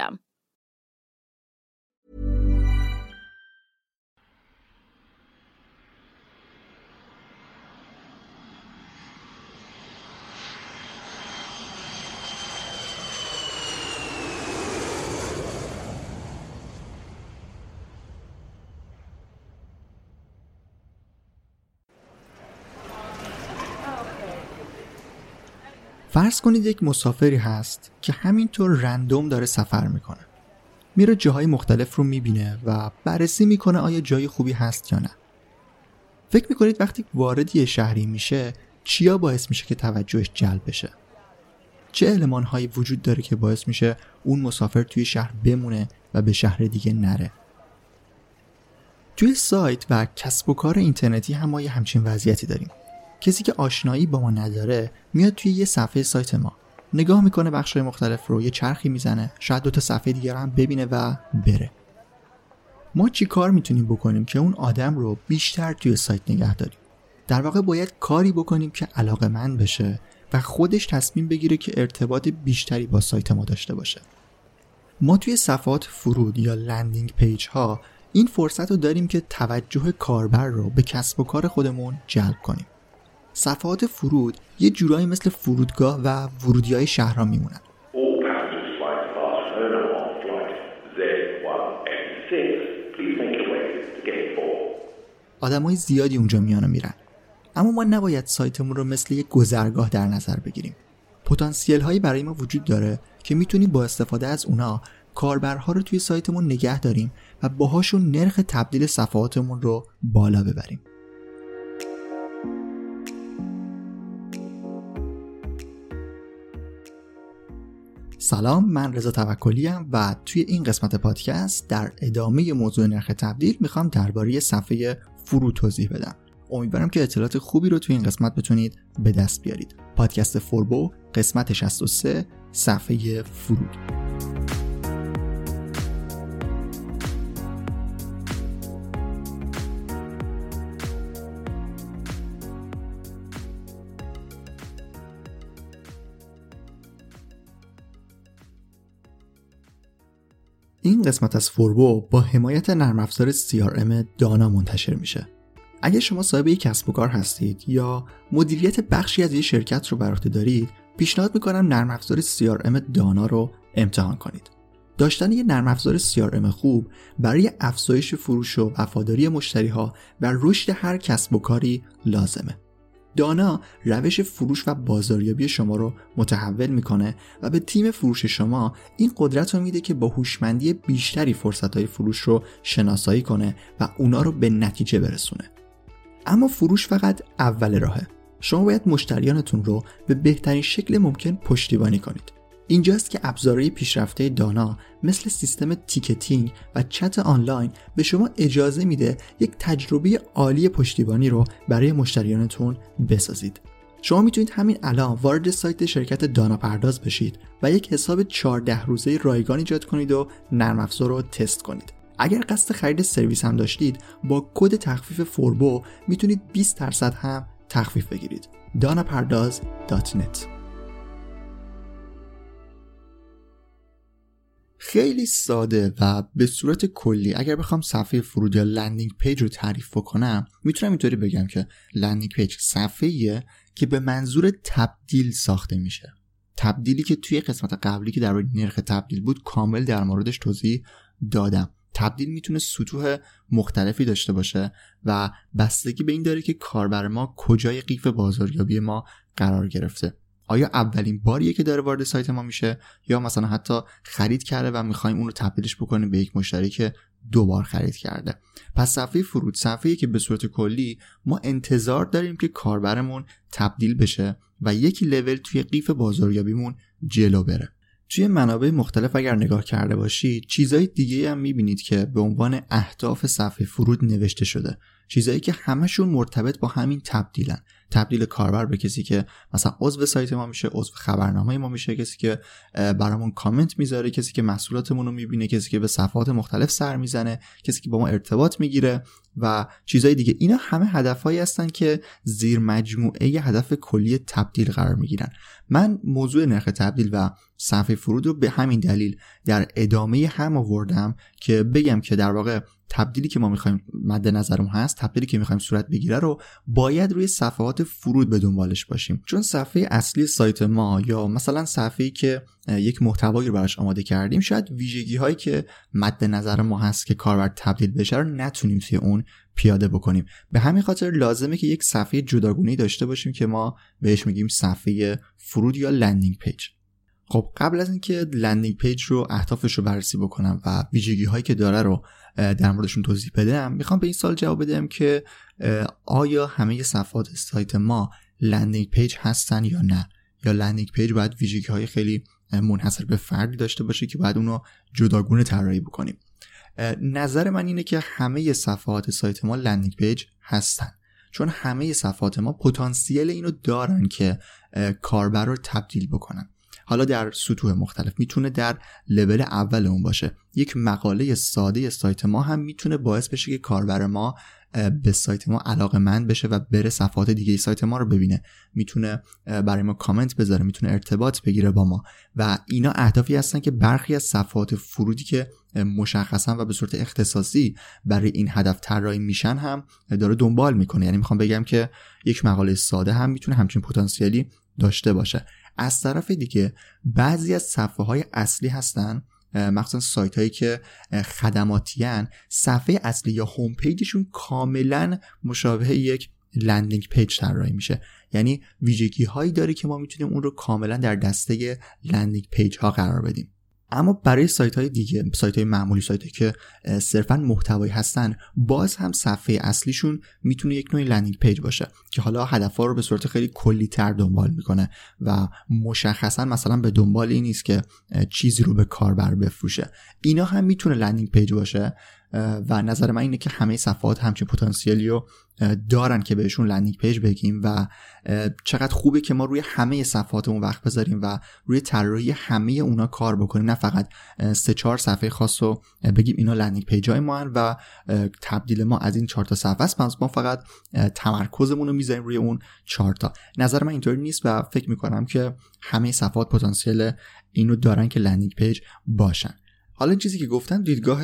system. فرض کنید یک مسافری هست که همینطور رندوم داره سفر می‌کنه. میره جاهای مختلف رو می‌بینه و بررسی می‌کنه آیا جای خوبی هست یا نه. فکر می‌کنید وقتی وارد یه شهری میشه چیا باعث میشه که توجهش جلب بشه؟ چه علمان هایی وجود داره که باعث میشه اون مسافر توی شهر بمونه و به شهر دیگه نره؟ توی سایت و کسب و کار اینترنتی هم ما یه همچین وضعیتی داریم. کسی که آشنایی با ما نداره میاد توی یه صفحه سایت ما. نگاه می‌کنه بخش مختلف رو یه چرخی می‌زنه شاید دو تا صفحه دیگر هم ببینه و بره. ما چی کار می‌تونیم بکنیم که اون آدم رو بیشتر توی سایت نگه داریم؟ در واقع باید کاری بکنیم که علاقه‌مند بشه و خودش تصمیم بگیره که ارتباط بیشتری با سایت ما داشته باشه. ما توی صفحات فرود یا landing page ها این فرصت رو داریم که توجه کاربر رو به کسب و کار خودمون جلب کنیم. صفحات فرود یه جورایی مثل فرودگاه و ورودی های شهرها میمونن. آدم های زیادی اونجا میان و میرن. اما ما نباید سایتمون رو مثل یک گذرگاه در نظر بگیریم. پتانسیل هایی برای ما وجود داره که می‌تونیم با استفاده از اونا کاربرها رو توی سایتمون نگه داریم و باهاشون نرخ تبدیل صفحاتمون رو بالا ببریم. سلام من رضا توکلی و توی این قسمت پادکست در ادامه موضوع نرخ تبدیل می‌خوام درباره صفحه فرو توضیح بدم. امیدوارم که اطلاعات خوبی رو توی این قسمت بتونید به دست بیارید. پادکست فوربو قسمت 63 صفحه فرود. قسمت از فوربو با حمایت نرم افزار CRM دانا منتشر میشه. اگه شما صاحب یک کسب و کار هستید یا مدیریت بخشی از یک شرکت رو بر عهده دارید، پیشنهاد می‌کنم نرم افزار CRM دانا رو امتحان کنید. داشتن یک نرم افزار CRM خوب برای افزایش فروش و وفاداری مشتری ها و رشد هر کسب و کاری لازمه. دانا روش فروش و بازاریابی شما رو متحول می‌کنه و به تیم فروش شما این قدرت رو میده که با هوشمندی بیشتری فرصت های فروش رو شناسایی کنه و اونا رو به نتیجه برسونه. اما فروش فقط اول راهه. شما باید مشتریانتون رو به بهترین شکل ممکن پشتیبانی کنید. اینجاست که ابزارهای پیشرفته دانا مثل سیستم تیکتینگ و چت آنلاین به شما اجازه میده یک تجربه عالی پشتیبانی رو برای مشتریانتون بسازید. شما می‌تونید همین الان وارد سایت شرکت دانا پرداز بشید و یک حساب 14 روزه رایگان ایجاد کنید و نرم افزار رو تست کنید. اگر قصد خرید سرویس هم داشتید با کد تخفیف فوربو می‌تونید 20 درصد هم تخفیف بگیرید. danapardaz.net خیلی ساده و به صورت کلی اگر بخوام صفحه فرود یا landing page رو تعریف بکنم می‌تونم اینطوری بگم که landing page صفحه که به منظور تبدیل ساخته میشه. تبدیلی که توی قسمت قبلی که در نرخ تبدیل بود کامل در موردش توضیح دادم. تبدیل می‌تونه سطوح مختلفی داشته باشه و بستگی به این داره که کاربر ما کجای قیف بازاریابی ما قرار گرفته. آیا اولین باریه که داره وارد سایت ما میشه؟ یا مثلا حتی خرید کرده و می‌خوایم اون رو تبدیلش بکنیم به یک مشتری که دوبار خرید کرده. پس صفحه فرود صفحه که به صورت کلی ما انتظار داریم که کاربرمون تبدیل بشه و یک لول توی قیف بازاریابیمون جلو بره. توی منابع مختلف اگر نگاه کرده باشید چیزهای دیگه هم می‌بینید که به عنوان اهداف صفحه فرود نوشته شده. چیزایی که همشون مرتبط با همین تبدیلن. تبدیل کاربر به کسی که مثلا عضو سایت ما میشه عضو خبرنامه ما میشه کسی که برامون کامنت می‌ذاره کسی که محصولاتمون رو می‌بینه کسی که به صفحات مختلف سر می‌زنه کسی که با ما ارتباط می‌گیره. و چیزهای دیگه. اینا همه هدفهایی هستن که زیر مجموعه هدف کلی تبدیل قرار می‌گیرن. من موضوع نرخ تبدیل و صفحه فرود رو به همین دلیل در ادامه هم آوردم که بگم که در واقع تبدیلی که ما می‌خوایم مد نظرمون هست تبدیلی که می‌خوایم صورت بگیره رو باید روی صفحات فرود به دنبالش باشیم. چون صفحه اصلی سایت ما یا مثلا صفحه‌ای که یک محتوایی رو براش آماده کردیم. شاید ویژگی هایی که مد نظر ما هست که کاربر تبدیل بشه رو نتونیم توی اون پیاده بکنیم. به همین خاطر لازمه که یک صفحه جداگونه داشته باشیم که ما بهش میگیم صفحه فرود یا landing page. خب قبل از اینکه landing page رو اهدافش رو بررسی بکنم و ویژگی هایی که داره رو در موردشون توضیح بدم می‌خوام به این سوال جواب بدم که آیا همه صفحات سایت ما landing page هستن یا نه؟ یا landing page باید ویژگی های خیلی منحصر به فردی داشته باشه که باید اونو جداگونه طراحی بکنیم. نظر من اینه که همه صفحات سایت ما landing page هستن. چون همه صفحات ما پتانسیل اینو دارن که کاربر رو تبدیل بکنن. حالا در سطوح مختلف می‌تونه در لول اول اون باشه. یک مقاله ساده سایت ما هم می‌تونه باعث بشه که کاربر ما به سایت ما علاقه مند بشه و بره صفحات دیگه سایت ما رو ببینه. می‌تونه برای ما کامنت بذاره می‌تونه ارتباط بگیره با ما. و اینا اهدافی هستن که برخی از صفحات فرودی که مشخصا و به صورت اختصاصی برای این هدف طراحی میشن هم داره دنبال می‌کنه. یعنی می‌خوام بگم که یک مقاله ساده هم می‌تونه همچین پتانسیلی داشته باشه. از طرف دیگه بعضی از صفحه های اصلی هستن مخصوصا سایت هایی که خدماتی‌ان صفحه اصلی یا home page شون کاملا مشابه یک landing page طراحی میشه. یعنی ویژگی هایی داره که ما می‌تونیم اون رو کاملا در دسته landing page ها قرار بدیم. اما برای سایت های دیگه سایت های معمولی سایت که صرفا محتوایی هستن باز هم صفحه اصلیشون می‌تونه یک نوع landing page باشه که حالا هدفها رو به صورت خیلی کلی تر دنبال می‌کنه و مشخصا مثلا به دنبال این نیست که چیزی رو به کاربر بفروشه. اینا هم می‌تونه landing page باشه. و نظر من اینه که همه صفحات همچین پتانسیلی رو دارن که بهشون landing page بگیم و چقدر خوبه که ما روی همه صفحاتمون وقت بذاریم و روی طراحی همه اونا کار بکنیم. نه فقط سه چهار صفحه خاص رو بگیم اینا landing page های ما و تبدیل ما از این چهار تا صفحه است. ما فقط تمرکزمون رو می‌ذاریم روی اون چهار تا. نظر من اینطوری نیست و فکر می‌کنم که همه صفحات پتانسیل اینو دارن که landing page باشن. حالا چیزی که گفتم دیدگاه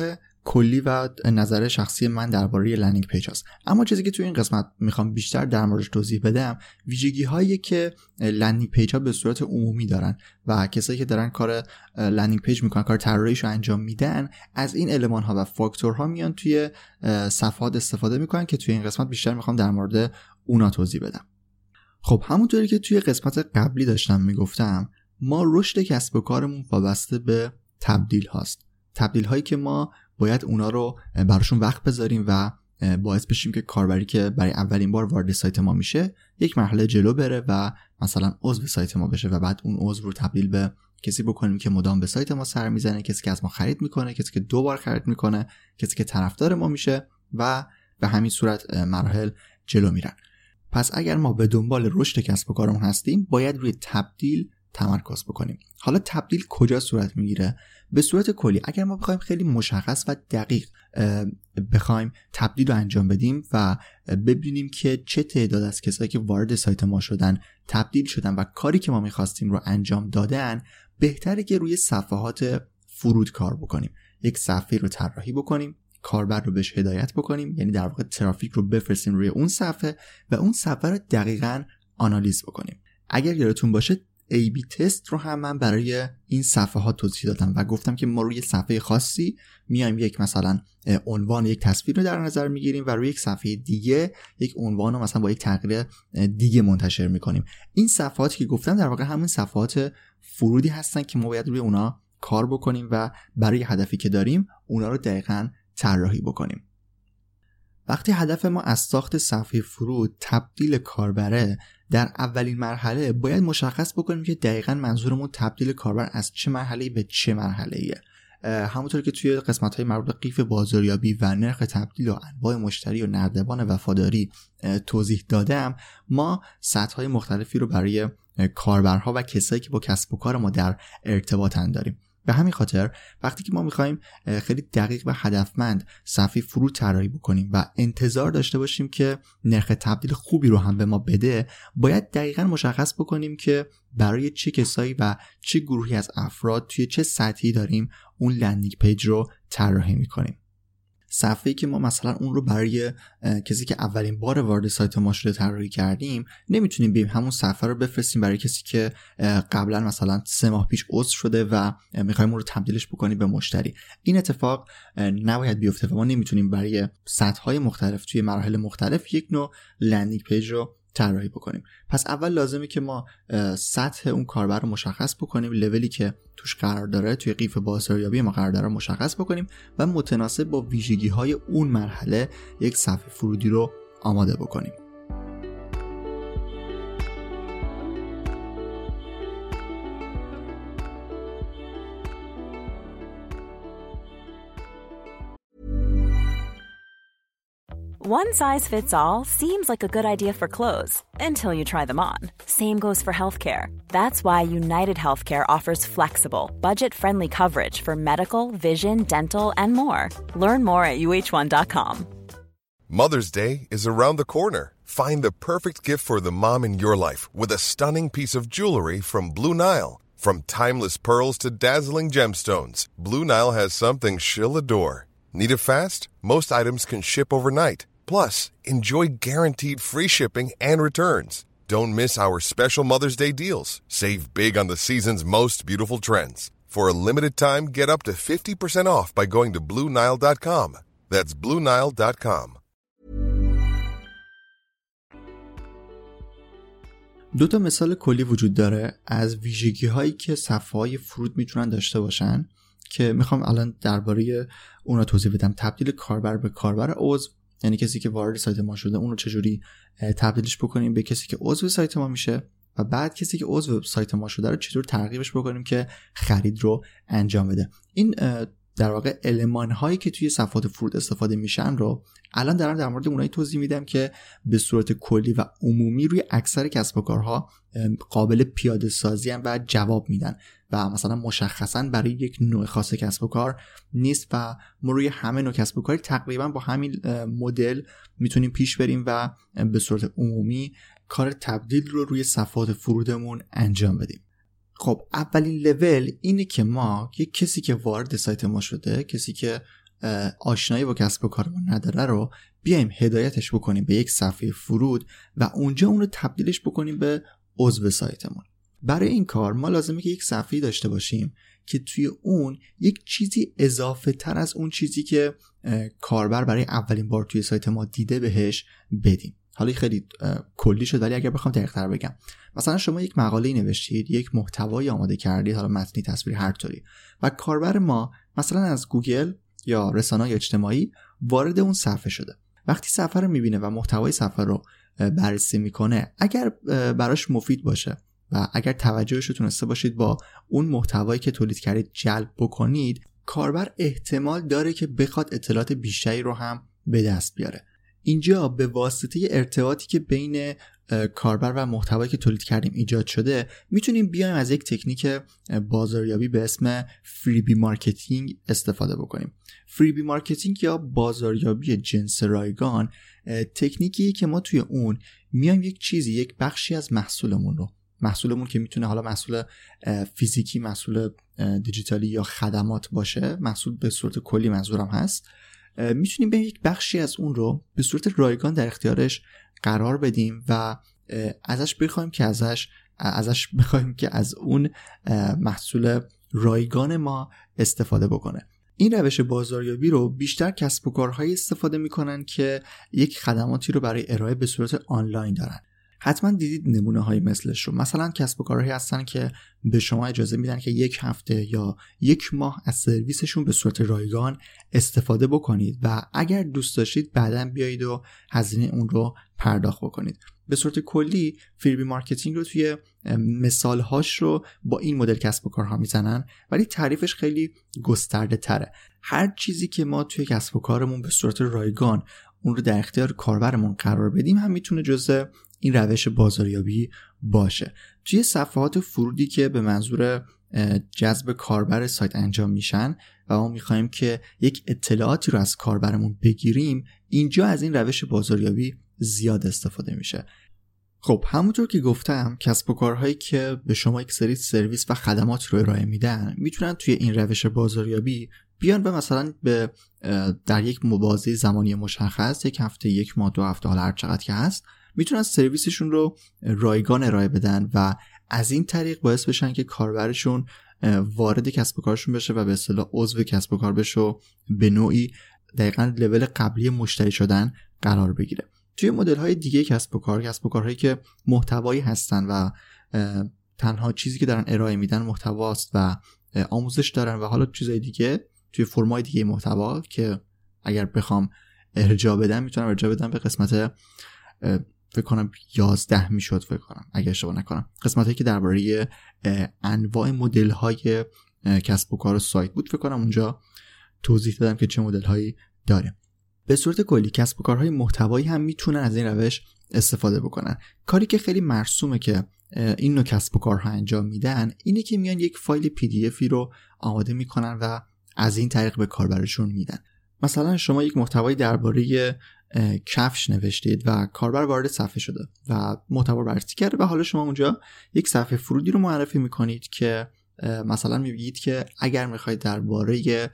کلی و نظر شخصی من درباره landing page هست. اما چیزی که توی این قسمت می‌خوام بیشتر در موردش توضیح بدم ویژگی هایی که landing page ها به صورت عمومی دارن و کسایی که دارن کار landing page می‌کنن کار طراحیش رو انجام میدن از این المان ها و فاکتورها میان توی صفحات استفاده می‌کنن که توی این قسمت بیشتر می‌خوام در مورد اونا توضیح بدم. خب همونطوری که توی قسمت قبلی داشتم می‌گفتم ما رشد کسب و کارمون وابسته به تبدیل هاست. تبدیل هایی که ما باید اونا رو براشون وقت بذاریم و باعث بشیم که کاربری که برای اولین بار وارد سایت ما میشه یک مرحله جلو بره و مثلا عضو سایت ما بشه و بعد اون عضو رو تبدیل به کسی بکنیم که مدام به سایت ما سر می‌زنه کسی که از ما خرید می‌کنه کسی که دو بار خرید می‌کنه کسی که طرفدار ما میشه و به همین صورت مراحل جلو میرن. پس اگر ما به دنبال رشد کسب و کارمون هستیم باید روی تبدیل تمرکز بکنیم. حالا تبدیل کجا صورت می‌گیره؟ به صورت کلی. اگر ما بخوایم خیلی مشخص و دقیق بخوایم تبدیل رو انجام بدیم و ببینیم که چه تعداد از کسایی که وارد سایت ما شدن تبدیل شدن و کاری که ما می‌خواستیم رو انجام دادن بهتره که روی صفحات فرود کار بکنیم. یک صفحه رو طراحی بکنیم کاربر رو بهش هدایت بکنیم یعنی در واقع ترافیک رو بفرستیم روی اون صفحه و اون صفحه رو دقیقا آنالیز بکنیم. اگر یادتون باشه A-B تست رو هم من برای این صفحه ها توضیح دادم و گفتم که ما روی صفحه خاصی میایم یک مثلا عنوان یک تصویر رو در نظر می‌گیریم و روی یک صفحه دیگه یک عنوان رو مثلا با یک تغییر دیگه منتشر می‌کنیم. این صفحاتی که گفتم در واقع همین صفحات فرودی هستن که ما باید روی اونا کار بکنیم و برای هدفی که داریم اونا رو دقیقا طراحی بکنیم. وقتی هدف ما از ساخت صفحه فرود تبدیل کاربره در اولین مرحله باید مشخص بکنیم که دقیقا منظورمون تبدیل کاربر از چه مرحله به چه مرحله ایه همونطور که توی قسمت های مربوط به قیف بازاریابی و نرخ تبدیل و انواع مشتری و نردبان وفاداری توضیح دادم ما سطح های مختلفی رو برای کاربرها و کسایی که با کسب و کار ما در ارتباطن داریم. به همین خاطر وقتی که ما می‌خوایم خیلی دقیق و هدفمند صفحه فرود طراحی بکنیم و انتظار داشته باشیم که نرخ تبدیل خوبی رو هم به ما بده باید دقیقا مشخص بکنیم که برای چه کسایی و چه گروهی از افراد توی چه سطحی داریم اون landing page رو طراحی می‌کنیم. صفحه‌ای که ما مثلا اون رو برای کسی که اولین بار وارد سایت ما شده طراحی کردیم نمی‌تونیم بیایم همون صفحه رو بفرستیم برای کسی که قبلا مثلا سه ماه پیش عضو شده و می‌خوایم اون رو تبدیلش بکنیم به مشتری. این اتفاق نباید بیفته و ما نمی‌تونیم برای سطح های مختلف توی مراحل مختلف یک نوع landing page رو طراحی بکنیم. پس اول لازمه که ما سطح اون کاربر رو مشخص بکنیم لولی که توش قرار داره توی قیف بازاریابی ما قرار داره مشخص بکنیم و متناسب با ویژگی های اون مرحله یک صفحه فرودی رو آماده بکنیم. One size fits all seems like a good idea for clothes until you try them on. Same goes for healthcare. That's why United Healthcare offers flexible, budget friendly coverage for medical, vision, dental, and more. Learn more at uh1.com. Mother's Day is around the corner. Find the perfect gift for the mom in your life with a stunning piece of jewelry from Blue Nile. From timeless pearls to dazzling gemstones, Blue Nile has something she'll adore. Need it fast? Most items can ship overnight. Plus, enjoy guaranteed free shipping and returns. Don't miss our special Mother's Day deals. Save big on the season's most beautiful trends. For a limited time, get up to 50% off by going to Bluenile.com. That's Bluenile.com. دو تا مثال کلی وجود داره از ویژگی هایی که صفحه های فرود می‌تونن داشته باشن که می‌خوام الان درباره اونا توضیح بدم تبدیل کاربر به کاربر عضو یعنی کسی که وارد سایت ما شده اون رو چجوری تبدیلش بکنیم به کسی که عضو سایت ما میشه و بعد کسی که عضو سایت ما شده رو چطور ترغیبش بکنیم که خرید رو انجام بده. این در واقع المان هایی که توی صفحات فرود استفاده میشن رو الان دارم در مورد اونایی توضیح میدم که به صورت کلی و عمومی روی اکثر کسب و کارها قابل پیاده سازی و جواب میدن و مثلا مشخصا برای یک نوع خاص کسب و کار نیست و ما روی همه نوع کسب و کاری تقریبا با همین مدل می‌تونیم پیش بریم و به صورت عمومی کار تبدیل رو روی صفحات فرودمون انجام بدیم. خب اولین لول اینه که ما یک کسی که وارد سایت ما شده کسی که آشنایی با کسب و کارمون نداره رو بیایم هدایتش بکنیم به یک صفحه فرود و اونجا اون رو تبدیلش بکنیم به عضو سایتمون. برای این کار ما لازمه که یک صفحه داشته باشیم که توی اون یک چیزی اضافه تر از اون چیزی که کاربر برای اولین بار توی سایت ما دیده بهش بدیم. حالا خیلی کلی شد ولی اگر بخوام دقیق‌تر بگم. مثلا شما یک مقاله نوشتید یک محتوایی آماده کردید حالا متنی تصویری هر طوری و کاربر ما مثلا از گوگل یا رسانه‌های اجتماعی وارد اون صفحه شده. وقتی صفحه رو می‌بینه و محتوای صفحه رو بررسی می‌کنه اگر براش مفید باشه و اگر توجهش رو تونسته باشید با اون محتوایی که تولید کردید جلب بکنید کاربر احتمال داره که بخواد اطلاعات بیشتری رو هم به دست بیاره. اینجا به واسطه ارتباطی که بین کاربر و محتوایی که تولید کردیم ایجاد شده می‌تونیم بیایم از یک تکنیک بازاریابی به اسم freebie marketing استفاده بکنیم. freebie marketing یا بازاریابی جنس رایگان تکنیکی که ما توی اون میایم یک چیزی یک بخشی از محصولمون رو. محصولمون که می‌تونه حالا محصول فیزیکی محصول دیجیتالی یا خدمات باشه محصول به صورت کلی منظورم هست. می‌تونیم به یک بخشی از اون رو به صورت رایگان در اختیارش قرار بدیم و ازش بخوایم که ازش ازش بخوایم که از اون محصول رایگان ما استفاده بکنه. این روش بازاریابی رو بیشتر کسب و کارهایی استفاده می‌کنن که یک خدماتی رو برای ارائه به صورت آنلاین دارن. حتما دیدید نمونه های مثلش رو مثلا کسب و کارهایی هستن که به شما اجازه میدن که یک هفته یا یک ماه از سرویسشون به صورت رایگان استفاده بکنید و اگر دوست داشتید بعدا بیایید و هزینه اون رو پرداخت بکنید. به صورت کلی freebie marketing رو توی مثالهاش رو با این مدل کسب و کارها می‌زنن ولی تعریفش خیلی گسترده تره هر چیزی که ما توی کسب و کارمون به صورت رایگان اون رو در اختیار کاربرمون قرار بدیم هم می‌تونه جزء این روش بازاریابی باشه. توی صفحات فرودی که به منظور جذب کاربر سایت انجام میشن و ما می‌خوایم که یک اطلاعاتی رو از کاربرمون بگیریم اینجا از این روش بازاریابی زیاد استفاده میشه. خب همونطور که گفتم کسب و کارهایی که به شما یک سری سرویس و خدمات رو ارائه میدن می‌تونن توی این روش بازاریابی بیان و مثلا به در یک مبازه زمانی مشخص یک هفته یک ماه دو هفته حالا هر چقدر که هست می‌تونن سرویسشون رو رایگان ارائه بدن و از این طریق باعث بشن که کاربرشون وارد کسب و کارشون بشه و به اصطلاح عضو کسب و کار بشه و به نوعی دقیقا لول قبلی مشتری شدن قرار بگیره. توی مدل های دیگه کسب و کار کسب و کارهایی که محتوایی هستن و تنها چیزی که دارن ارائه میدن محتواست و آموزش دارن و حالا چیزای دیگه توی فرمای دیگه محتوا که اگر بخوام ارجاع بدم می‌تونم ارجاع بدم به قسمت فکر کنم 11 می‌شد فکر کنم. اگر اشتباه نکنم. قسمت که درباره انواع مدل های کسب و کار و سایت بود فکر کنم اونجا توضیح دادم که چه مدل هایی داره. به صورت کلی کسب و کارهای محتوایی هم می‌تونن از این روش استفاده بکنن. کاری که خیلی مرسومه که این نوع کسب و کارها انجام میدن اینه که میان یک فایل پی دی افی رو آماده می‌کنن و از این طریق به کاربرشون میدن. مثلا شما یک محتوایی درباره کفش نوشتید و کاربر وارد صفحه شده و محتوا بررسی کرده و حالا شما اونجا یک صفحه فرودی رو معرفی می‌کنید که مثلا میگید که اگر می‌خواید درباره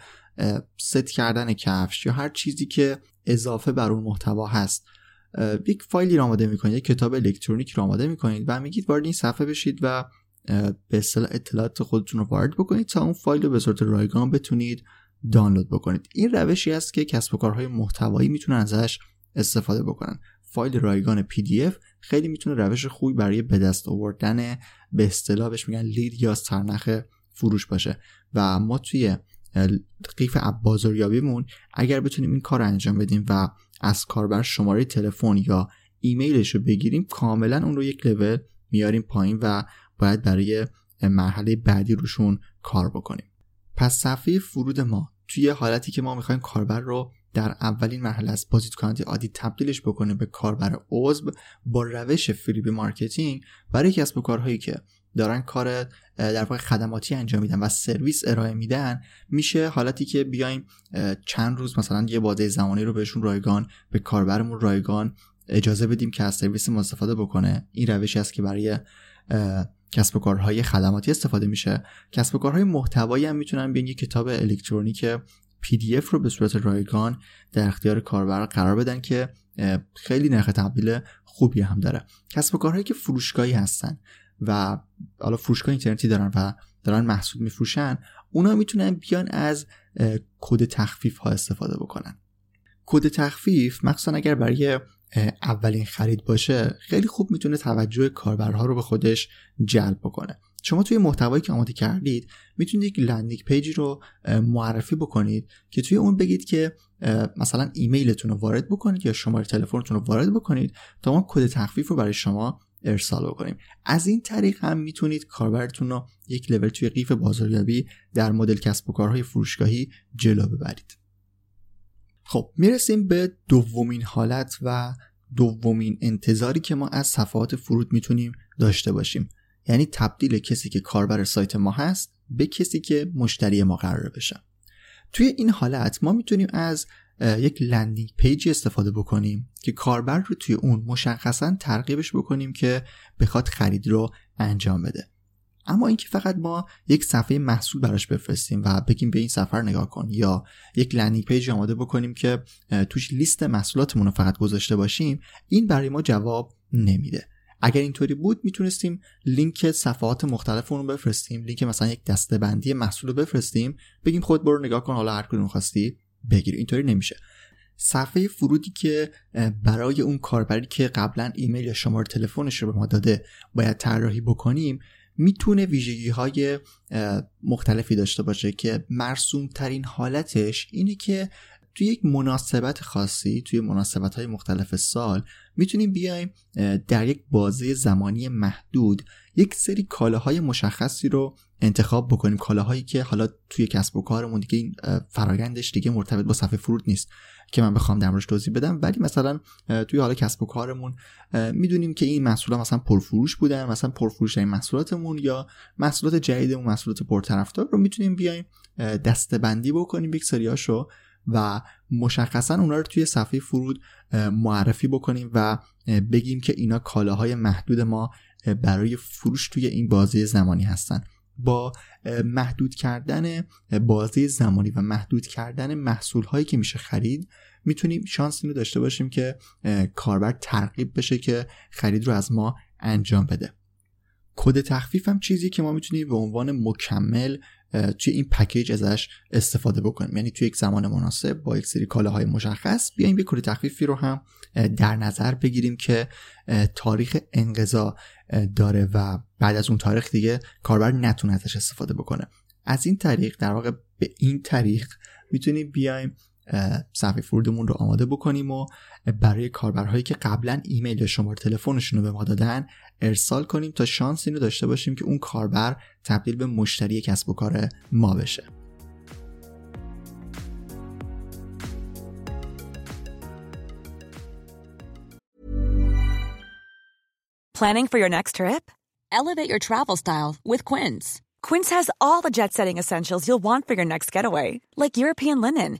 ست کردن کفش یا هر چیزی که اضافه بر اون محتوا هست یک فایلی رو آماده می‌کنید یک کتاب الکترونیک رو آماده می‌کنید و میگید وارد این صفحه بشید و به اصطلاح اطلاعات خودتون رو وارد بکنید تا اون فایل رو به صورت رایگان بتونید دانلود بکنید. این روشی است که کسب و کارهای محتوایی می‌تونن ازش استفاده بکنن. فایل رایگان PDF خیلی می‌تونه روش خوبی برای به دست آوردن به اصطلاح بهش میگن لید یا سرنخ فروش باشه. و ما توی قیف بازاریابیمون اگر بتونیم این کار انجام بدیم و از کاربر شماره تلفن یا ایمیلش رو بگیریم کاملا اون رو یک لول میاریم پایین و باید برای مرحله بعدی روشون کار بکنیم. پس صفحه فرود ما توی حالتی که ما می‌خوایم کاربر رو در اولین مرحله از بازدید کننده عادی تبدیلش بکنه به کاربر عضو با روش freebie marketing برای کسب و کارهایی که دارن کار در واقع خدماتی انجام میدن و سرویس ارائه میدن میشه حالتی که بیایم چند روز مثلا یه بازه زمانی رو بهشون رایگان به کاربرمون رایگان اجازه بدیم که از سرویس ما استفاده بکنه. این روشی است که برای کسب و کارهای خدماتی استفاده میشه. کسب و کارهای محتوایی هم می‌تونن بیان یه کتاب الکترونیک PDF رو به صورت رایگان در اختیار کاربر قرار بدن که خیلی نرخ تبدیل خوبی هم داره. کسب و کارهایی که فروشگاهی هستن و حالا فروشگاه اینترنتی دارن و دارن محصول میفروشن اونا می‌تونن بیان از کد تخفیف ها استفاده بکنن. کد تخفیف مخصوصا اگر برای اولین خرید باشه خیلی خوب می‌تونه توجه کاربرها رو به خودش جلب بکنه. شما توی محتوایی که آماده کردید می‌تونید یک landing page ی رو معرفی بکنید که توی اون بگید که مثلا ایمیلتون رو وارد بکنید یا شماره تلفنتون رو وارد بکنید تا ما کد تخفیف رو برای شما ارسال بکنیم. از این طریق هم می‌تونید کاربرتون رو یک لول توی قیف بازاریابی در مدل کسب و کارهای فروشگاهی جلو ببرید. خب می‌رسیم به دومین حالت و دومین انتظاری که ما از صفحات فرود می‌تونیم داشته باشیم. یعنی تبدیل کسی که کاربر سایت ما هست به کسی که مشتری ما قراره بشه. توی این حالت ما می‌تونیم از یک landing page ی استفاده بکنیم که کاربر رو توی اون مشخصا ترغیبش بکنیم که بخواد خرید رو انجام بده. اما اینکه فقط ما یک صفحه محصول براش بفرستیم و بگیم به این صفحه نگاه کن یا یک landing page آماده بکنیم که توش لیست محصولاتمون رو فقط گذاشته باشیم این برای ما جواب نمیده. اگر اینطوری بود می‌تونستیم لینک صفحات مختلف رو بفرستیم لینک مثلا یک دسته بندی محصول رو بفرستیم بگیم خودت برو نگاه کن حالا هر کدوم خواستی بگیر اینطوری نمیشه. صفحه فرودی که برای اون کاربری که قبلا ایمیل یا شماره تلفنش رو به ما داده باید طراحی بکنیم می‌تونه ویژگی های مختلفی داشته باشه که مرسوم ترین حالتش اینه که توی یک مناسبت خاصی توی مناسبت های مختلف سال می‌تونیم بیایم در یک بازه زمانی محدود یک سری کالاهای مشخصی رو انتخاب بکنیم. کالاهایی که حالا توی کسب و کارمون دیگه این فرایندش دیگه مرتبط با صفحه فرود نیست. که من بخوام در موردش توضیح بدم. ولی مثلا توی حالا کسب و کارمون می‌دونیم که این محصولات مثلا پرفروش بودن مثلا پرفروش این محصولاتمون یا محصولات جدیدمون محصولات پرطرفدار رو می‌تونیم بیایم دستبندی بکنیم یک سریاشو و مشخصا اونا رو توی صفحه فرود معرفی بکنیم و بگیم که اینا کالاهای محدود ما برای فروش توی این بازی زمانی هستن. با محدود کردن بازی زمانی و محدود کردن محصول هایی که میشه خرید می‌تونیم شانس اینو داشته باشیم که کاربر ترغیب بشه که خرید رو از ما انجام بده. کد تخفیف هم چیزی که ما می‌تونیم به عنوان مکمل توی این پکیج ازش استفاده بکنیم. یعنی توی یک زمان مناسب با یک سری کالاهای مشخص بیایم یک کد تخفیفی رو هم در نظر بگیریم که تاریخ انقضا داره و بعد از اون تاریخ دیگه کاربر نتونه ازش استفاده بکنه. از این طریق در واقع به این طریق می‌تونیم بیایم صفحه فرودمون رو آماده بکنیم و برای کاربرهایی که قبلا ایمیل یا شماره تلفنشون رو به ما دادن ارسال کنیم تا شانس اینو داشته باشیم که اون کاربر تبدیل به مشتری کسب و کار ما بشه Planning for your next trip? Elevate your travel style with Quince. Quince has all the jet-setting essentials you'll want for your next getaway, like European linen,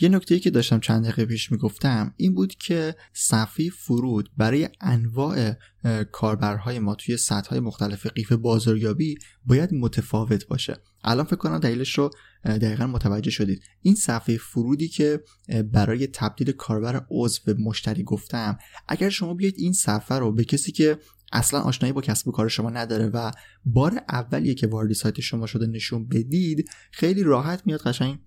یه نکته که داشتم چند دقیقه پیش می‌گفتم این بود که صفحه فرود برای انواع کاربرهای ما توی سطح مختلف قیف بازاریابی باید متفاوت باشه. الان فکر کنم دلیلش رو دقیقا متوجه شدید. این صفحه فرودی که برای تبدیل کاربر عضو به مشتری گفتم اگر شما بیاید این صفحه رو به کسی که اصلا آشنایی با کسب و کار شما نداره و بار اولیه که وارد سایت شما شده نشون بدید خیلی راحت میاد قشنگ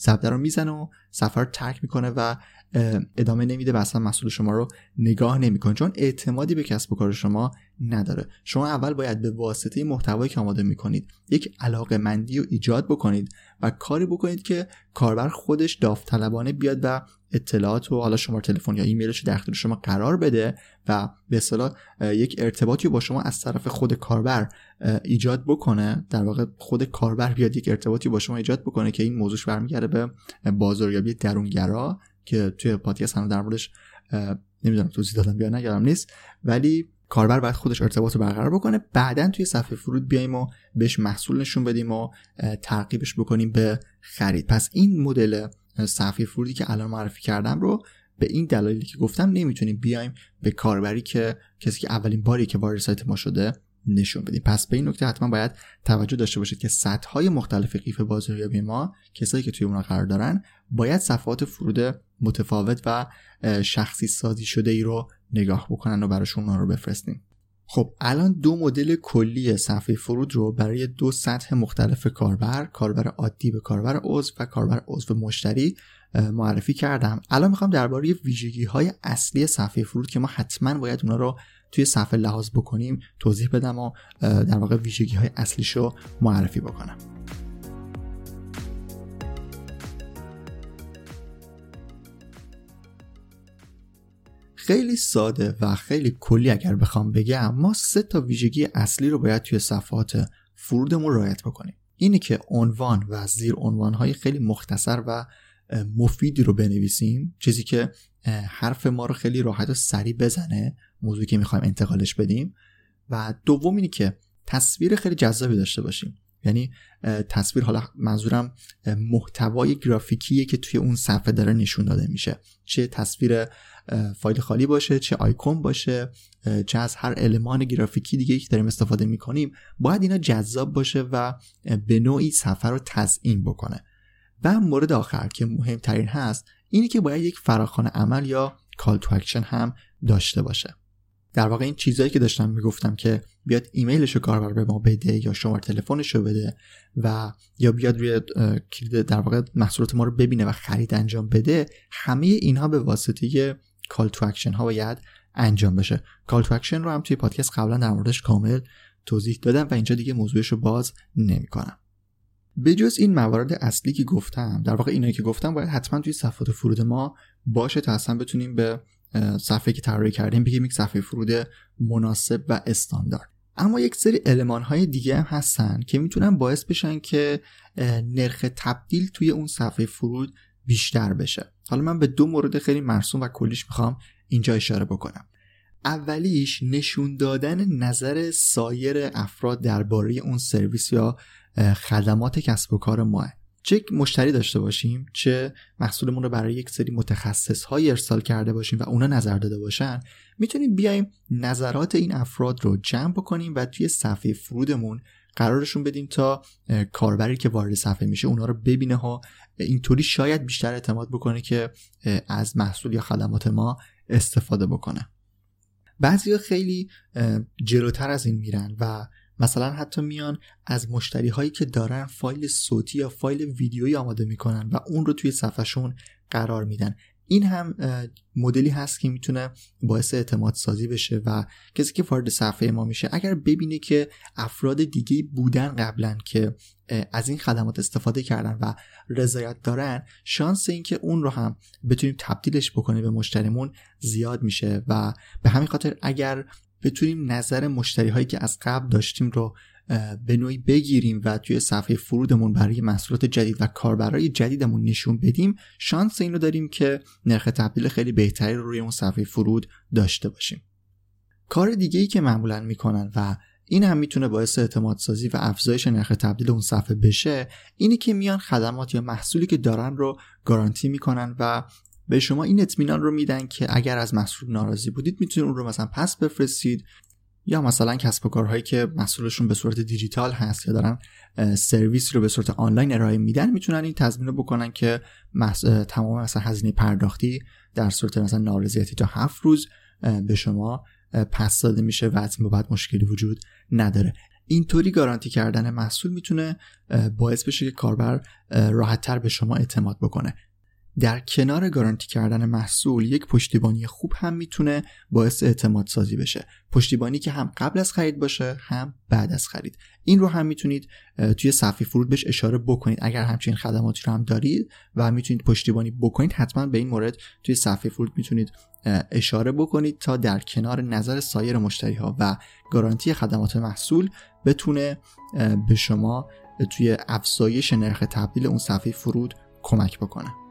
ضبط رو می‌زنه و سفر رو ترک می‌کنه و ادامه نمیده و اصلا مسئول شما رو نگاه نمی‌کنه. چون اعتمادی به کسب و کار شما نداره. شما اول باید به واسطه محتوایی که آماده می‌کنید یک علاقه مندی رو ایجاد بکنید و کاری بکنید که کاربر خودش داوطلبانه بیاد و اطلاعات و حالا شما تلفن یا ایمیلش در اختیار شما قرار بده و به اصطلاح یک ارتباطی با شما از طرف خود کاربر ایجاد بکنه. در واقع خود کاربر بیاد یک ارتباطی با شما ایجاد بکنه که این موضوعش برمیگرده به بازاریابی درونگرا که توی پادکست هم در موردش نمی‌دونم توضیح دادم یا نه نیست. ولی کاربر باید خودش ارتباط رو برقرار بکنه. بعدا توی صفحه فرود بیایم و بهش محصول نشون بدیم و ترغیبش بکنیم به خرید. پس این مدل صفحه فرودی که الان معرفی کردم رو به این دلایلی که گفتم نمی‌تونیم بیایم به کاربری که کسی که اولین باری که وارد سایت ما شده نشون بدیم. پس به این نکته حتما باید توجه داشته باشید که سطح های مختلف قیف بازاریابی ما کسایی که توی اونها قرار دارن باید صفحات فرود متفاوت و شخصی سازی شده ای رو نگاه بکنن و براشون اونها رو بفرستیم. خب. الان دو مدل کلی صفحه فرود رو برای دو سطح مختلف کاربر کاربر عادی به کاربر عضو و کاربر عضو مشتری معرفی کردم. الان می‌خوام درباره ویژگی های اصلی صفحه فرود که ما حتما باید اونا رو توی صفحه لحاظ بکنیم توضیح بدم و در واقع ویژگی های اصلیش رو معرفی بکنم. خیلی ساده و خیلی کلی اگر بخوام بگم ما سه تا ویژگی اصلی رو باید توی صفحات فرودمون رعایت بکنیم. اینه که عنوان و زیر های خیلی مختصر و مفیدی رو بنویسیم چیزی که حرف ما رو خیلی راحت و سریع بزنه موضوعی که می‌خوایم انتقالش بدیم. و دوم اینی که تصویر خیلی جذابی داشته باشیم. یعنی تصویر حالا منظورم محتوای گرافیکیه که توی اون صفحه داره نشون داده میشه. چه تصویر فایل خالی باشه چه آیکون باشه چه از هر المان گرافیکی دیگه که داریم استفاده می‌کنیم. باید اینا جذاب باشه و به نوعی صفحه رو تزیین بکنه. و مورد آخر که مهمترین هست اینه که باید یک فراخوان عمل یا call to action هم داشته باشه. در واقع این چیزهایی که داشتم می‌گفتم که بیاد ایمیلش رو کاربر به ما بده یا شماره تلفنش رو بده و یا بیاد روی کلید در واقع محصولات ما رو ببینه و خرید انجام بده همه اینها به واسطه call to action ها باید انجام بشه. call to action رو هم توی پادکست قبلا در موردش کامل توضیح دادم و اینجا دیگه موضوعش رو باز نمی‌کنم. به جز این موارد اصلی که گفتم در واقع اینایی که گفتم باید حتما توی صفحات فرود ما باشه تا اصلا بتونیم به صفحه که طراحی کردیم بگیم یک صفحه فرود مناسب و استاندارد. اما یک سری المان های دیگه هم هستن که می‌تونن باعث بشن که نرخ تبدیل توی اون صفحه فرود بیشتر بشه. حالا من به دو مورد خیلی مرسوم و کلیش می‌خوام اینجا اشاره بکنم. اولیش نشون دادن نظر سایر افراد درباره اون سرویس یا خدمات کسب و کار ماه. چه مشتری داشته باشیم چه محصولمون رو برای یک سری متخصص های ارسال کرده باشیم و اونا نظر داده باشن می‌تونیم بیایم نظرات این افراد رو جمع بکنیم و توی صفحه فرودمون قرارشون بدیم تا کاربری که وارد صفحه میشه اونا رو ببینه ها. اینطوری شاید بیشتر اعتماد بکنه که از محصول یا خدمات ما استفاده بکنه. بعضی خیلی جلوتر از این میرن و مثلا حتی میان از مشتری هایی که دارن فایل صوتی یا فایل ویدیویی آماده می‌کنن و اون رو توی صفحهشون قرار میدن. این هم مدلی هست که می‌تونه باعث اعتماد سازی بشه و کسی که وارد صفحه ما میشه اگر ببینه که افراد دیگه بودن قبلا که از این خدمات استفاده کردن و رضایت دارن شانس اینکه اون رو هم بتونیم تبدیلش بکنیم به مشتریمون زیاد میشه و به همین خاطر اگر بتونیم نظر مشتری هایی که از قبل داشتیم رو به نوعی بگیریم و توی صفحه فرودمون برای محصولات جدید و کاربرای جدیدمون نشون بدیم شانس اینو داریم که نرخ تبدیل خیلی بهتری رو روی اون صفحه فرود داشته باشیم. کار دیگه ای که معمولا می‌کنن و این هم می‌تونه باعث اعتماد سازی و افزایش نرخ تبدیل اون صفحه بشه اینی که میان خدمات یا محصولی که دارن رو گارانتی می‌کنن و به شما این اطمینان رو میدن که اگر از محصول ناراضی بودید می‌تونید اون رو مثلا پس بفرستید یا مثلا کسب و کارهایی که محصولشون به صورت دیجیتال هست یا دارن سرویس رو به صورت آنلاین ارائه میدن می‌تونن این تضمین رو بکنن که تمام مثلا هزینه پرداختی در صورت مثلا نارضایتی تا هفت روز به شما پس داده میشه و از بعد مشکلی وجود نداره. اینطوری گارانتی کردن محصول می‌تونه باعث بشه که کاربر راحتتر به شما اعتماد بکنه. در کنار گارانتی کردن محصول یک پشتیبانی خوب هم می‌تونه باعث اعتماد سازی بشه. پشتیبانی که هم قبل از خرید باشه هم بعد از خرید. این رو هم می‌تونید توی صفحه فرود بهش اشاره بکنید. اگر همچین خدماتی رو هم دارید و می‌تونید پشتیبانی بکنید حتما به این مورد توی صفحه فرود می‌تونید اشاره بکنید تا در کنار نظر سایر مشتری ها و گارانتی خدمات محصول بتونه به شما توی افزایش نرخ تبدیل اون صفحه فرود کمک بکنه.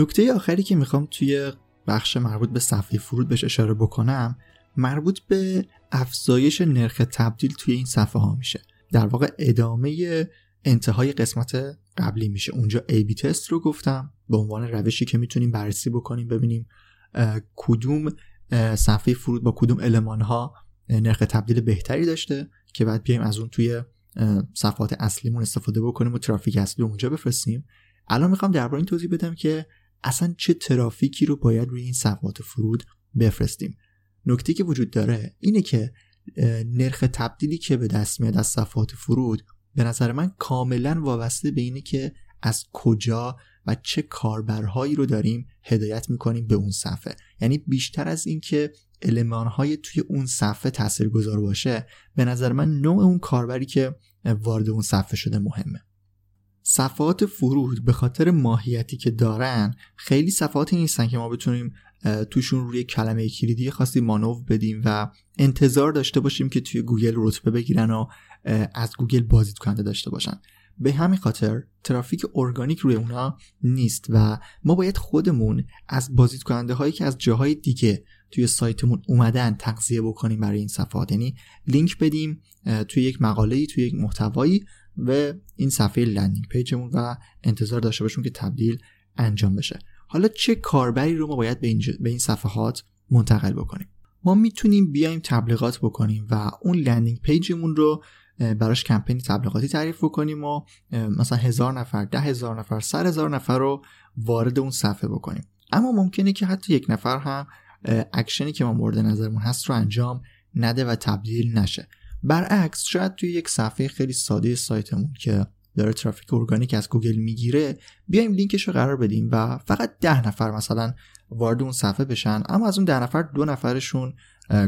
نکته آخری که می‌خوام توی بخش مربوط به صفحه فرود بهش اشاره بکنم مربوط به افزایش نرخ تبدیل توی این صفحه ها میشه. در واقع ادامه انتهای قسمت قبلی میشه. اونجا بی تست رو گفتم به عنوان روشی که می‌تونیم بررسی بکنیم ببینیم کدوم صفحه فرود با کدوم علمان ها نرخ تبدیل بهتری داشته که بعد بیایم از اون توی صفحات اصلیمون استفاده بکنیم و ترافیک اصلی اونجا بفرستیم. الان می‌خوام درباره این توضیح بدم که اصلا چه ترافیکی رو باید روی این صفحات فرود بفرستیم. نکته که وجود داره اینه که نرخ تبدیلی که به دست میاد از صفحات فرود به نظر من کاملا وابسته به اینه که از کجا و چه کاربرهایی رو داریم هدایت می‌کنیم به اون صفحه. یعنی بیشتر از اینکه المانهای توی اون صفحه تاثیرگذار باشه به نظر من نوع اون کاربری که وارد اون صفحه شده مهمه. صفحات فرود به خاطر ماهیتی که دارن خیلی صفحاتی نیستن که ما بتونیم توشون روی کلمه کلیدی خاصی مانور بدیم و انتظار داشته باشیم که توی گوگل رتبه بگیرن و از گوگل بازدید کننده داشته باشن. به همین خاطر ترافیک ارگانیک روی اونا نیست و ما باید خودمون از بازدید کننده هایی که از جاهای دیگه توی سایتمون اومدن تغذیه بکنیم برای این صفحات. یعنی لینک بدیم توی یک مقاله توی یک محتوایی و این صفحه landing page مون و انتظار داشته باشیم که تبدیل انجام بشه. حالا چه کاربری رو ما باید به این, به این صفحات منتقل بکنیم؟ ما می‌تونیم بیایم تبلیغات بکنیم و اون landing page مون رو براش کمپین تبلیغاتی تعریف بکنیم و مثلا هزار نفر ده هزار نفر صد هزار نفر رو وارد اون صفحه بکنیم. اما ممکنه که حتی یک نفر هم اکشنی که ما مورد نظرمون هست رو انجام نده و تبدیل نشه. برعکس شاید توی یک صفحه خیلی ساده سایتمون که داره ترافیک ارگانیک از گوگل می‌گیره بیایم لینکش رو قرار بدیم و فقط ده نفر مثلا وارد اون صفحه بشن اما از اون ده نفر دو نفرشون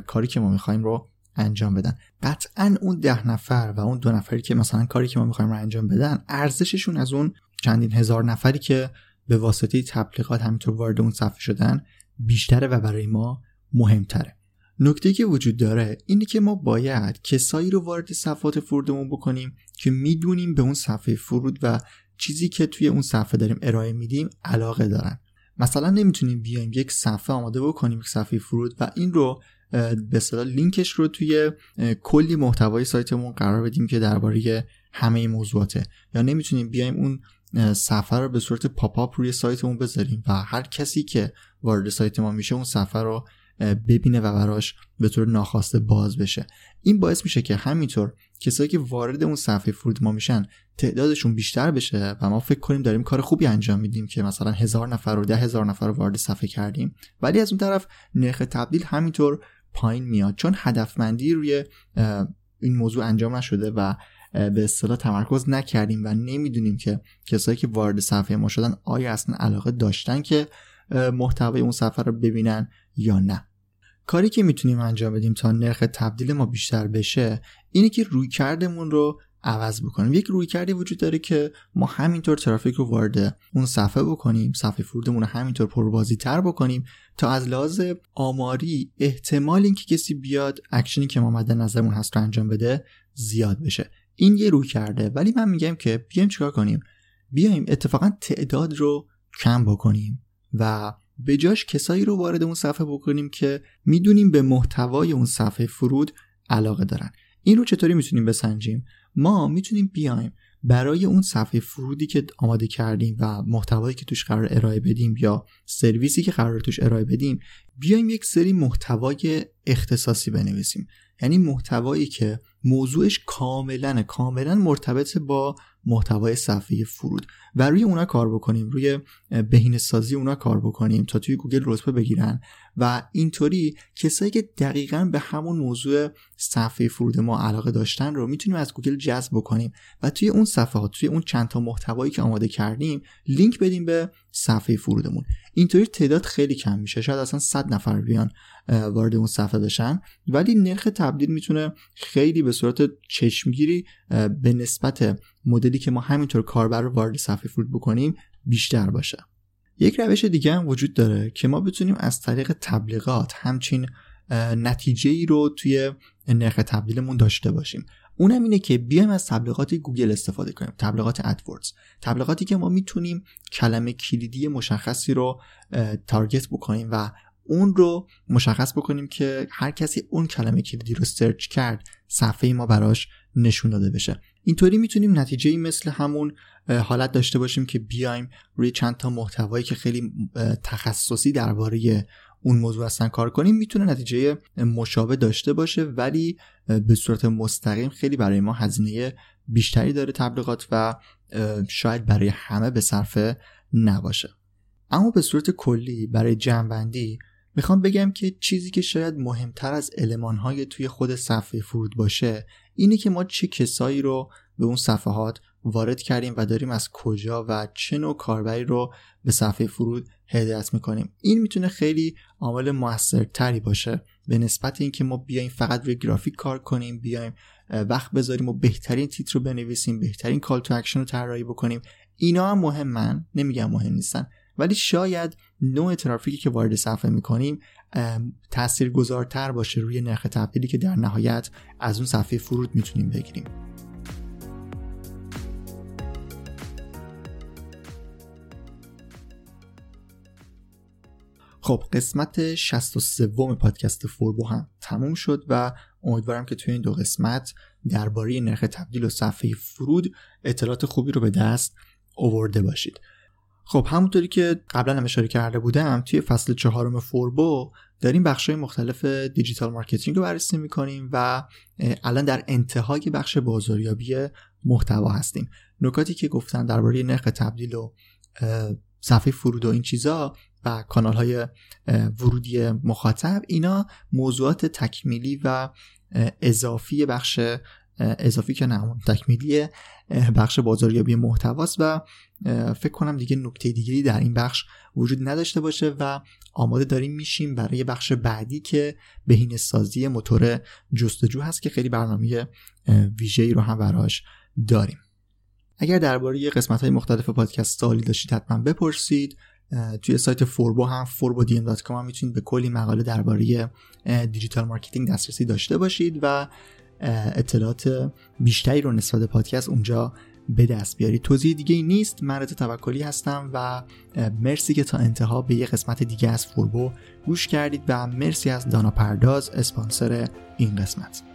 کاری که ما می‌خوایم رو انجام بدن. قطعا اون ده نفر و اون دو نفری که مثلا کاری که ما می‌خوایم رو انجام بدن ارزششون از اون چندین هزار نفری که به واسطه تبلیغات همینطور وارد اون صفحه شدن بیشتره و برای ما مهمتره. نکته که وجود داره اینه که ما باید کسایی رو وارد صفحات فرودمون بکنیم که می‌دونیم به اون صفحه فرود و چیزی که توی اون صفحه داریم ارائه میدیم علاقه دارن. مثلا نمی‌تونیم بیایم یک صفحه آماده بکنیم یک صفحه فرود و این رو به اصطلاح لینکش رو توی کلی محتوای سایتمون قرار بدیم که درباره همه موضوعاته. یا نمی‌تونیم بیایم اون صفحه رو به صورت پاپ آپ روی سایتمون بذاریم و هر کسی که وارد سایت ما میشه اون صفحه رو ببینه و براش به طور ناخواسته باز بشه. این باعث میشه که همینطور کسایی که وارد اون صفحه فرود ما میشن تعدادشون بیشتر بشه و ما فکر کنیم داریم کار خوبی انجام میدیم که مثلا هزار نفر و ده هزار نفر رو وارد صفحه کردیم. ولی از اون طرف نرخ تبدیل همینطور پایین میاد چون هدفمندی روی این موضوع انجام نشده و به اصطلاح تمرکز نکردیم و نمی‌دونیم که کسایی که وارد صفحه ما شدن آیا اصلا علاقه داشتن که محتوای اون صفحه رو ببینن یا نه. کاری که می‌تونیم انجام بدیم تا نرخ تبدیل ما بیشتر بشه اینه که روی کردمون رو عوض بکنیم. یک روی کردی وجود داره که ما همینطور ترافیک رو وارد اون صفحه بکنیم صفحه فرودمون رو همینطور پربازی تر بکنیم تا از لحاظ آماری احتمال اینکه کسی بیاد اکشنی که ما مد نظرمون هست رو انجام بده زیاد بشه. این یه روی کرده. ولی من میگم که بیایم چیکار کنیم؟ بیایم اتفاقا تعداد رو کم بکنیم و به جاش کسایی رو وارد اون صفحه بکنیم که می‌دونیم به محتوای اون صفحه فرود علاقه دارن. این رو چطوری می‌تونیم بسنجیم؟ ما می‌تونیم بیایم برای اون صفحه فرودی که آماده کردیم و محتوایی که توش قرار ارائه بدیم یا سرویسی که قرار توش ارائه بدیم بیایم یک سری محتوای اختصاصی بنویسیم. یعنی محتوایی که موضوعش کاملا کاملا مرتبط با محتوای صفحه فرود. و روی اونا کار بکنیم روی بهینه سازی اونا کار بکنیم تا توی گوگل رتبه بگیرن. و اینطوری کسایی که دقیقا به همون موضوع صفحه فرود ما علاقه داشتن رو می‌تونیم از گوگل جذب بکنیم. و توی اون صفحات توی اون چند تا محتوایی که آماده کردیم لینک بدیم به صفحه فرودمون. اینطوری تعداد خیلی کم میشه. شاید اصلا 100 نفر بیان وارد اون صفحه بشن. ولی نرخ تبدیل می‌تونه خیلی به صورت چشمگیری به نسبت مدلی که ما همینطور کاربر رو وارد صفحه فرود بکنیم بیشتر باشه. یک روش دیگه هم وجود داره که ما بتونیم از طریق تبلیغات همچین نتیجه ای رو توی نرخ تبدیلمون داشته باشیم. اونم اینه که بیایم از تبلیغات گوگل استفاده کنیم. تبلیغات ادوردز تبلیغاتی که ما می‌تونیم کلمه کلیدی مشخصی رو تارگت بکنیم و اون رو مشخص بکنیم که هر کسی اون کلمه کلیدی رو سرچ کرد صفحه ما براش نشون داده بشه. اینطوری می‌تونیم نتیجه مثل همون حالت داشته باشیم که بیایم روی چند تا محتوایی که خیلی تخصصی درباره اون موضوع هستن کار کنیم می‌تونه نتیجه مشابه داشته باشه ولی به صورت مستقیم خیلی برای ما هزینه بیشتری داره تبلیغات و شاید برای همه به صرفه نباشه. اما به صورت کلی برای جمعبندی می‌خوام بگم که چیزی که شاید مهمتر از المانهای توی خود صفحه فرود باشه اینه که ما چه کسایی رو به اون صفحات وارد کردیم و داریم از کجا و چه نوع کاربری رو به صفحه فرود هدایت می‌کنیم. این می‌تونه خیلی عامل موثرتری باشه. به نسبت اینکه ما بیایم فقط روی گرافیک کار کنیم بیایم وقت بذاریم و بهترین تیتر رو بنویسیم بهترین call to action رو طراحی بکنیم اینا هم مهمن نمیگم مهم نیستن. ولی شاید نوع ترافیکی که وارد صفحه می‌کنیم تأثیر گذارتر باشه روی نرخ تبدیلی که در نهایت از اون صفحه فرود می‌تونیم بگیریم. خب قسمت 63 پادکست فوربو هم تموم شد و امیدوارم که توی این دو قسمت درباره نرخ تبدیل و صفحه فرود اطلاعات خوبی رو به دست آورده باشید. خب همونطوری که قبلا هم اشاره کرده بودم توی فصل چهارم فوربو داریم بخشای مختلف digital marketing رو بررسی می‌کنیم و الان در انتهای بخش بازاریابی محتوا هستیم. نکاتی که گفتن درباره نرخ تبدیل و صفحه فرود و این چیزا و کانال های ورودی مخاطب اینا موضوعات تکمیلی و اضافی بخش اضافی که نه تکمیلی بخش بازاریابی محتواست و فکر کنم دیگه نکته دیگری در این بخش وجود نداشته باشه و آماده داریم میشیم برای بخش بعدی که بهینه سازی موتور جستجو هست که خیلی برنامه ویژه‌ای رو هم براش داریم. اگر درباره قسمت های مختلف پادکست سوالی داشتید حتما بپرسید. توی سایت فوربو هم forbodm.com هم می‌تونید به کلی مقاله درباره digital marketing دسترسی داشته باشید و اطلاعات بیشتری رو نسبت به پادکست اونجا به دست بیارید توضیح دیگه ای نیست. من توکلی هستم و مرسی که تا انتها به یه قسمت دیگه از فوربو گوش کردید و مرسی از دانا پرداز اسپانسر این قسمت.